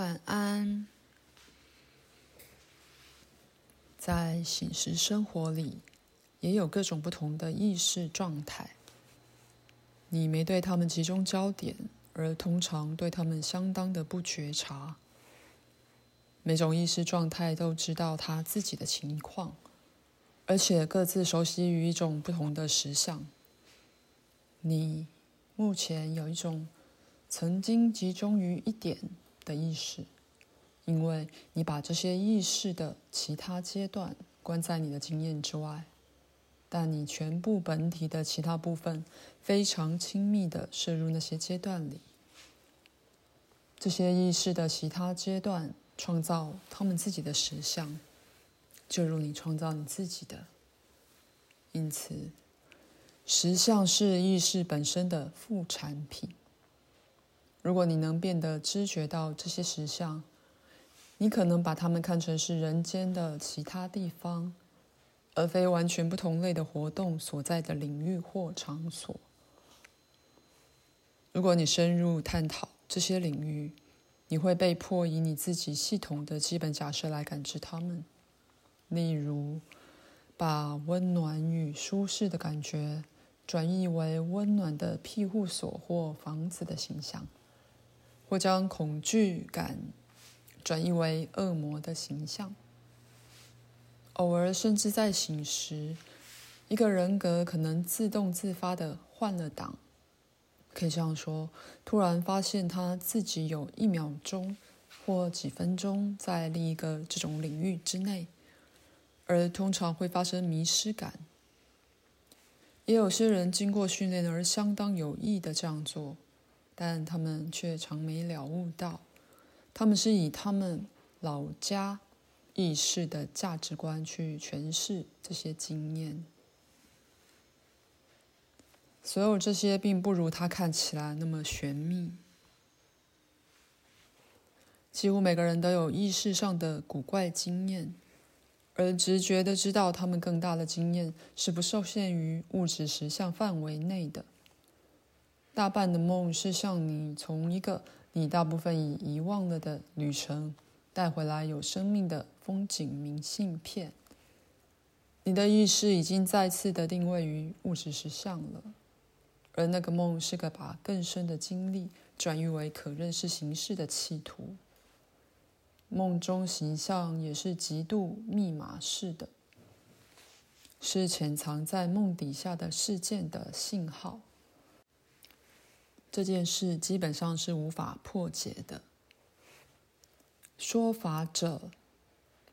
晚安。在醒时生活里，也有各种不同的意识状态。你没对他们集中焦点，而通常对他们相当的不觉察。每种意识状态都知道他自己的情况，而且各自熟悉于一种不同的实相。你目前有一种曾经集中于一点的意识，因为你把这些意识的其他阶段关在你的经验之外，但你全部本体的其他部分非常亲密的摄入那些阶段里。这些意识的其他阶段创造他们自己的实相，就如你创造你自己的。因此，实相是意识本身的副产品。如果你能变得知觉到这些实相，你可能把它们看成是人间的其他地方，而非完全不同类的活动所在的领域或场所。如果你深入探讨这些领域，你会被迫以你自己系统的基本假设来感知它们，例如，把温暖与舒适的感觉转译为温暖的庇护所或房子的形象，或将恐惧感转移为恶魔的形象。偶尔，甚至在醒时，一个人格可能自动自发地换了档。可以这样说，突然发现他自己有一秒钟或几分钟在另一个这种领域之内，而通常会发生迷失感。也有些人经过训练而相当有意的这样做，但他们却常没了悟到，他们是以他们老家意识的价值观去诠释这些经验。所有这些并不如他看起来那么玄秘。几乎每个人都有意识上的古怪经验，而直觉的知道他们更大的经验是不受限于物质实相范围内的。大半的梦是向你从一个你大部分已遗忘了的旅程带回来有生命的风景明信片。你的意识已经再次的定位于物质实相了。而那个梦是个把更深的经历转喻为可认识形式的企图。梦中形象也是极度密码式的，是潜藏在梦底下的事件的信号。这件事基本上是无法破解的。说法者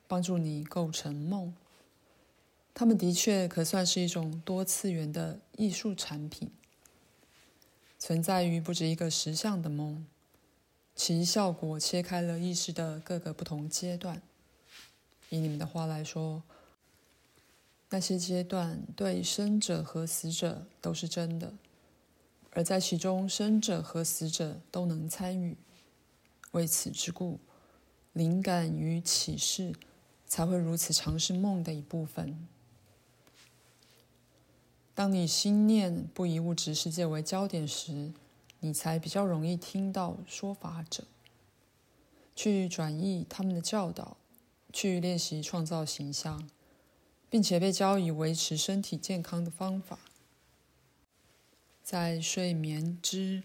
帮助你构成梦，他们的确可算是一种多次元的艺术产品。存在于不止一个实相的梦，其效果切开了意识的各个不同阶段。以你们的话来说，那些阶段对生者和死者都是真的，而在其中，生者和死者都能参与。为此之故，灵感与启示才会如此常是梦的一部分。当你心念不以物质世界为焦点时，你才比较容易听到说法者，去转译他们的教导，去练习创造形象，并且被教以维持身体健康的方法。在睡眠之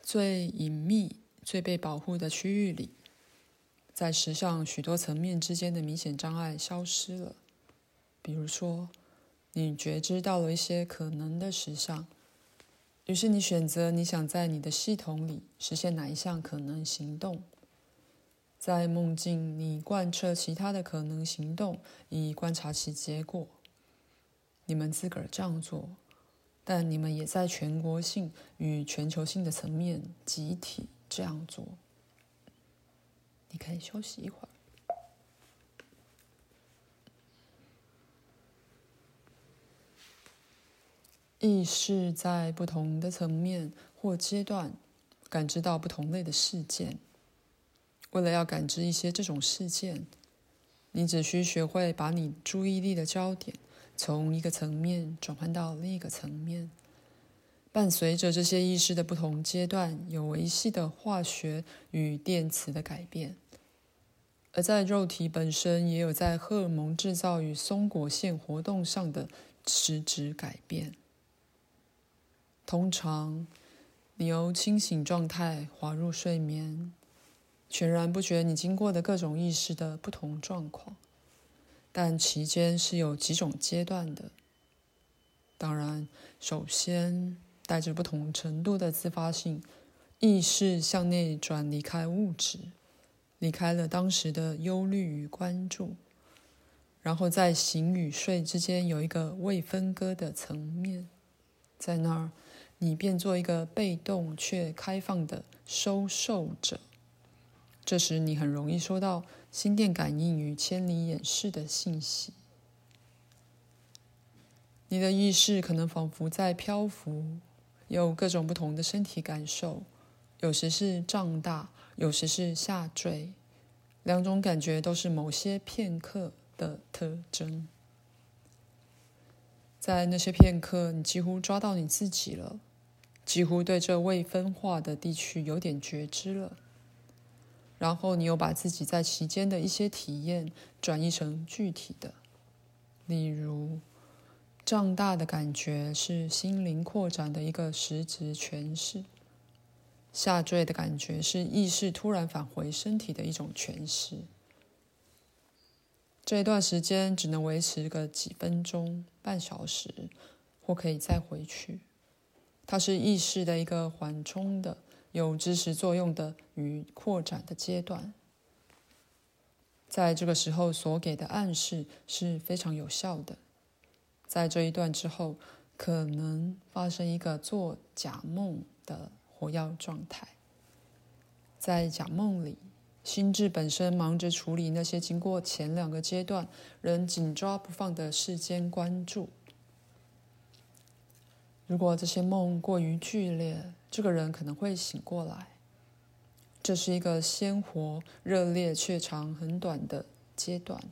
最隐秘、最被保护的区域里，在实相许多层面之间的明显障碍消失了，比如说。你觉知到了一些可能的实相，于是你选择你想在你的系统里实现哪一项可能行动。在梦境，你贯彻其他的可能行动，以观察其结果。你们自个儿这样做，但你们也在全国性与全球性的层面集体这样做。你可以休息一会儿。意识在不同的层面或阶段感知到不同类的事件。为了要感知一些这种事件，你只需学会把你注意力的焦点从一个层面转换到另一个层面，伴随着这些意识的不同阶段，有维系的化学与电磁的改变。而在肉体本身，也有在荷尔蒙制造与松果腺活动上的实质改变。通常，你由清醒状态滑入睡眠，全然不觉你经过的各种意识的不同状况，但其间是有几种阶段的。当然，首先带着不同程度的自发性意识向内转离开物质。离开了当时的忧虑与关注，然后在醒与睡之间有一个未分割的层面，在那儿，你变做一个被动却开放的收受者。这时，你很容易收到心电感应与千里眼式的信息。你的意识可能仿佛在漂浮，有各种不同的身体感受，有时是胀大。有时是下坠，两种感觉都是某些片刻的特征。在那些片刻，你几乎抓到你自己了，几乎对这未分化的地区有点觉知了。然后你又把自己在其间的一些体验转移成具体的，例如，胀大的感觉是心灵扩展的一个实质诠释。下坠的感觉是意识突然返回身体的一种诠释。这一段时间只能维持个几分钟、半小时，或可以再回去。它是意识的一个缓冲的、有支持作用的与扩展的阶段。在这个时候所给的暗示是非常有效的。在这一段之后，可能发生一个做假梦的。活跃状态，在假梦里，心智本身忙着处理那些经过前两个阶段仍紧抓不放的世间关注。如果这些梦过于剧烈，这个人可能会醒过来。这是一个鲜活、热烈却长很短的阶段。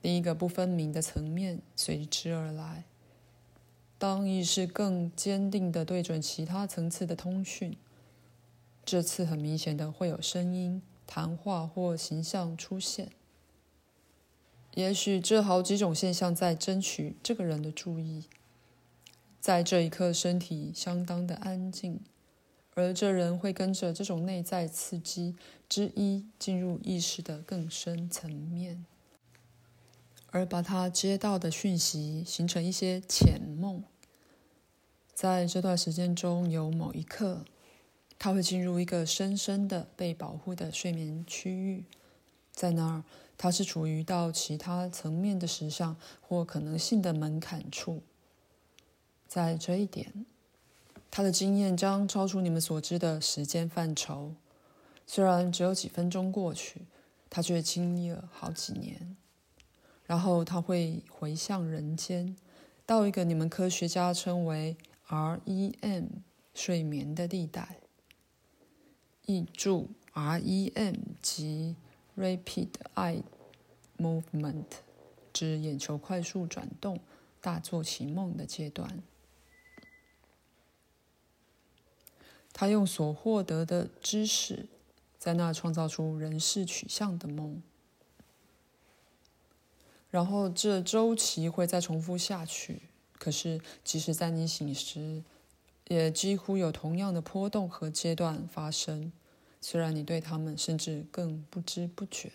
另一个不分明的层面随之而来。当意识更坚定地对准其他层次的通讯，这次很明显的会有声音、谈话或形象出现。也许这好几种现象在争取这个人的注意。在这一刻，身体相当的安静，而这人会跟着这种内在刺激之一进入意识的更深层面，而把他接到的讯息形成一些潜梦。在这段时间中，有某一刻，他会进入一个深深的被保护的睡眠区域，在那儿，他是处于到其他层面的实相或可能性的门槛处。在这一点，他的经验将超出你们所知的时间范畴。虽然只有几分钟过去，他却经历了好几年。然后他会回向人间，到一个你们科学家称为。REM 睡眠的地带，译注 REM 即 Rapid Eye Movement，指眼球快速转动、大做其梦的阶段。他用所获得的知识，在那创造出人事取向的梦，然后这周期会再重复下去。可是，即使在你醒时，也几乎有同样的波动和阶段发生。虽然你对他们甚至更不知不觉，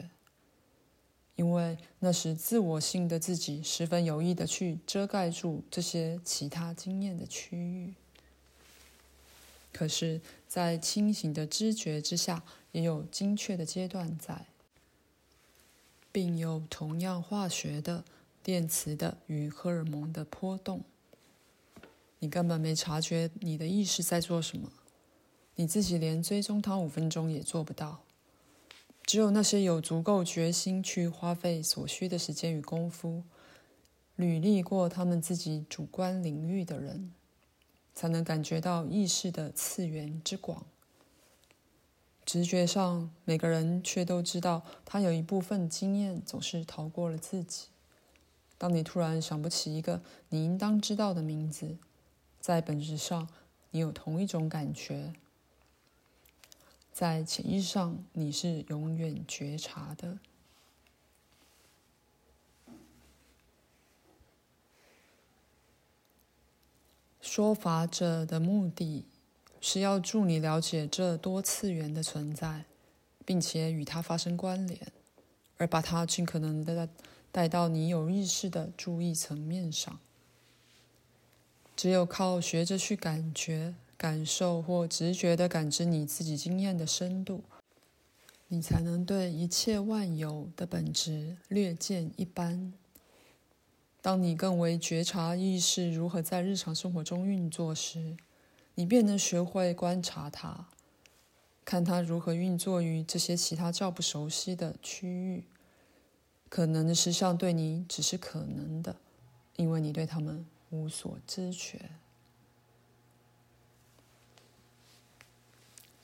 因为那时自我性的自己十分有意的去遮盖住这些其他经验的区域。可是，在清醒的知觉之下，也有精确的阶段在，并有同样化学的。电磁的与荷尔蒙的波动，你根本没察觉你的意识在做什么，你自己连追踪它五分钟也做不到。只有那些有足够决心去花费所需的时间与功夫，履历过他们自己主观领域的人，才能感觉到意识的次元之广。直觉上，每个人却都知道，他有一部分经验总是逃过了自己。当你突然想不起一个你应当知道的名字，在本质上，你有同一种感觉。在潜意识上，你是永远觉察的。说法者的目的是要助你了解这多次元的存在，并且与它发生关联，而把它尽可能的带到你有意识的注意层面上。只有靠学着去感觉。感受或直觉地感知你自己经验的深度，你才能对一切万有的本质略见一斑。当你更为觉察意识如何在日常生活中运作时，你便能学会观察它，看它如何运作于这些其他较不熟悉的区域。可能的实相对你只是可能的，因为你对它们无所知觉。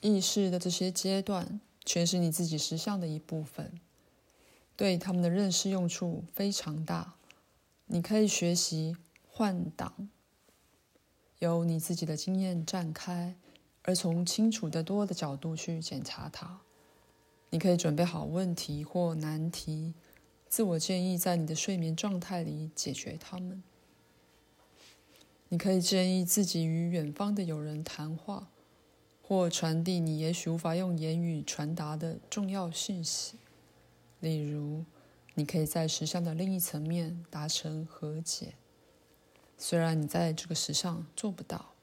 意识的这些阶段，全是你自己实相的一部分，对他们的认识用处非常大。你可以学习换挡，由你自己的经验展开，而从清楚得多的角度去检查它。你可以准备好问题或难题，自我建议在你的睡眠状态里解决它们。你可以建议自己与远方的友人谈话。或传递你也许无法用言语传达的重要讯息，例如，你可以在实相的另一层面达成和解，虽然你在这个实相做不到。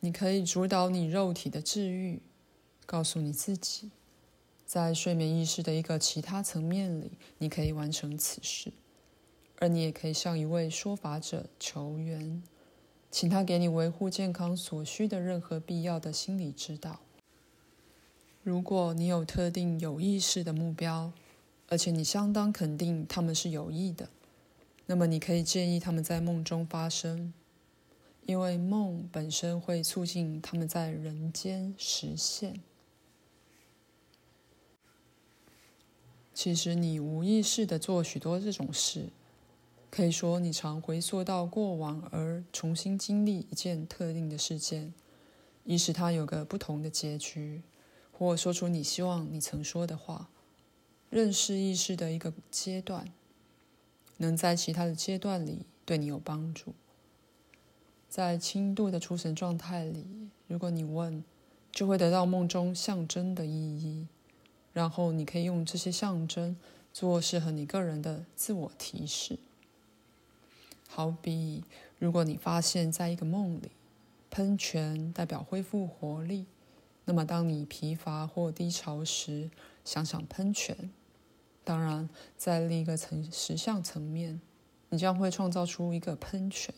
你可以主导你肉体的治愈，告诉你自己，在睡眠意识的一个其他层面里，你可以完成此事，而你也可以向一位说法者求援。请他给你维护健康所需的任何必要的心理指导。如果你有特定有意识的目标，而且你相当肯定他们是有益的，那么你可以建议他们在梦中发生，因为梦本身会促进他们在人间实现。其实你无意识的做许多这种事。可以说，你常回溯到过往，而重新经历一件特定的事件，以使它有个不同的结局，或说出你希望你曾说的话。认识意识的一个阶段，能在其他的阶段里对你有帮助。在轻度的出神状态里，如果你问，就会得到梦中象征的意义，然后你可以用这些象征做适合你个人的自我提示。好比，如果你发现在一个梦里，喷泉代表恢复活力，那么当你疲乏或低潮时，想想喷泉。当然，在另一个层实相层面，你将会创造出一个喷泉。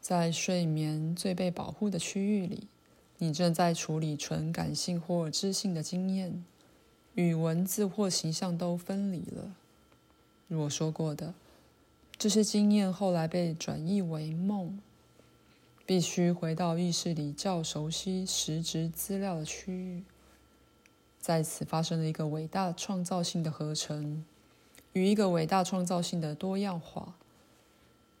在睡眠最被保护的区域里，你正在处理纯感性或知性的经验，与文字或形象都分离了。如我说过的，这些经验后来被转译为梦，必须回到意识里较熟悉实质资料的区域，在此发生了一个伟大创造性的合成，与一个伟大创造性的多样化，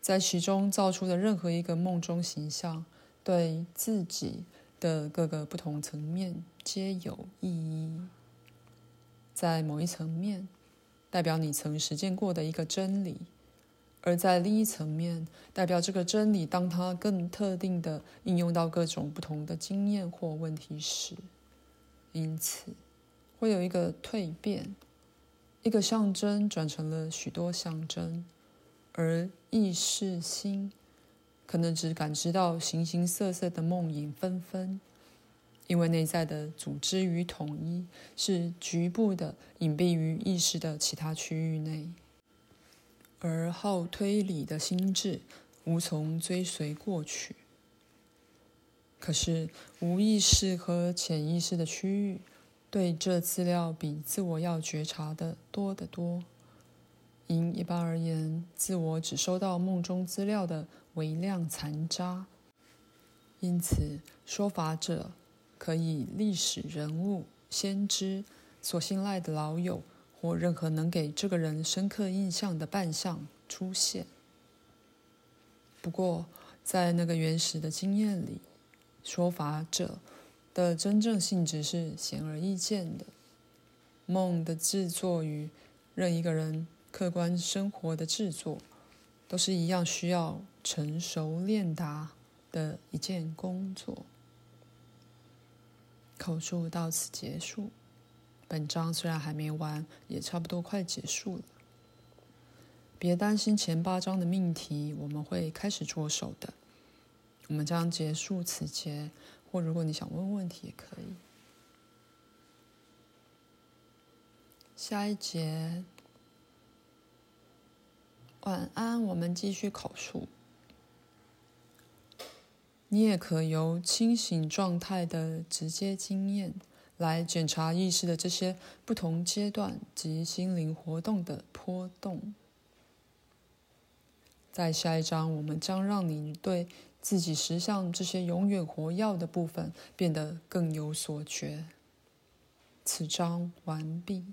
在其中造出的任何一个梦中形象，对自己的各个不同层面皆有意义，在某一层面。代表你曾实践过的一个真理，而在另一层面，代表这个真理当它更特定的应用到各种不同的经验或问题时，因此会有一个蜕变，一个象征转成了许多象征，而意识心可能只感知到形形色色的梦影纷纷。因为内在的组织与统一是局部的，隐蔽于意识的其他区域内，而好推理的心智无从追随过去。可是无意识和潜意识的区域对这资料比自我要觉察的多得多。因一般而言，自我只收到梦中资料的微量残渣，因此说法者。可以历史人物、先知、所信赖的老友或任何能给这个人深刻印象的扮相出现。不过，在那个原始的经验里，说法者的真正性质是显而易见的。梦的制作与任一个人客观生活的制作，都是一样需要成熟练达的一件工作。口述到此结束。本章虽然还没完，也差不多快结束了。别担心前八章的命题，我们会开始着手的。我们将结束此节，或如果你想问问题也可以。下一节，晚安，我们继续口述。你也可由清醒状态的直接经验来检查意识的这些不同阶段及心灵活动的波动。在下一章，我们将让你对自己实相这些永远活跃的部分变得更有所觉。此章完毕。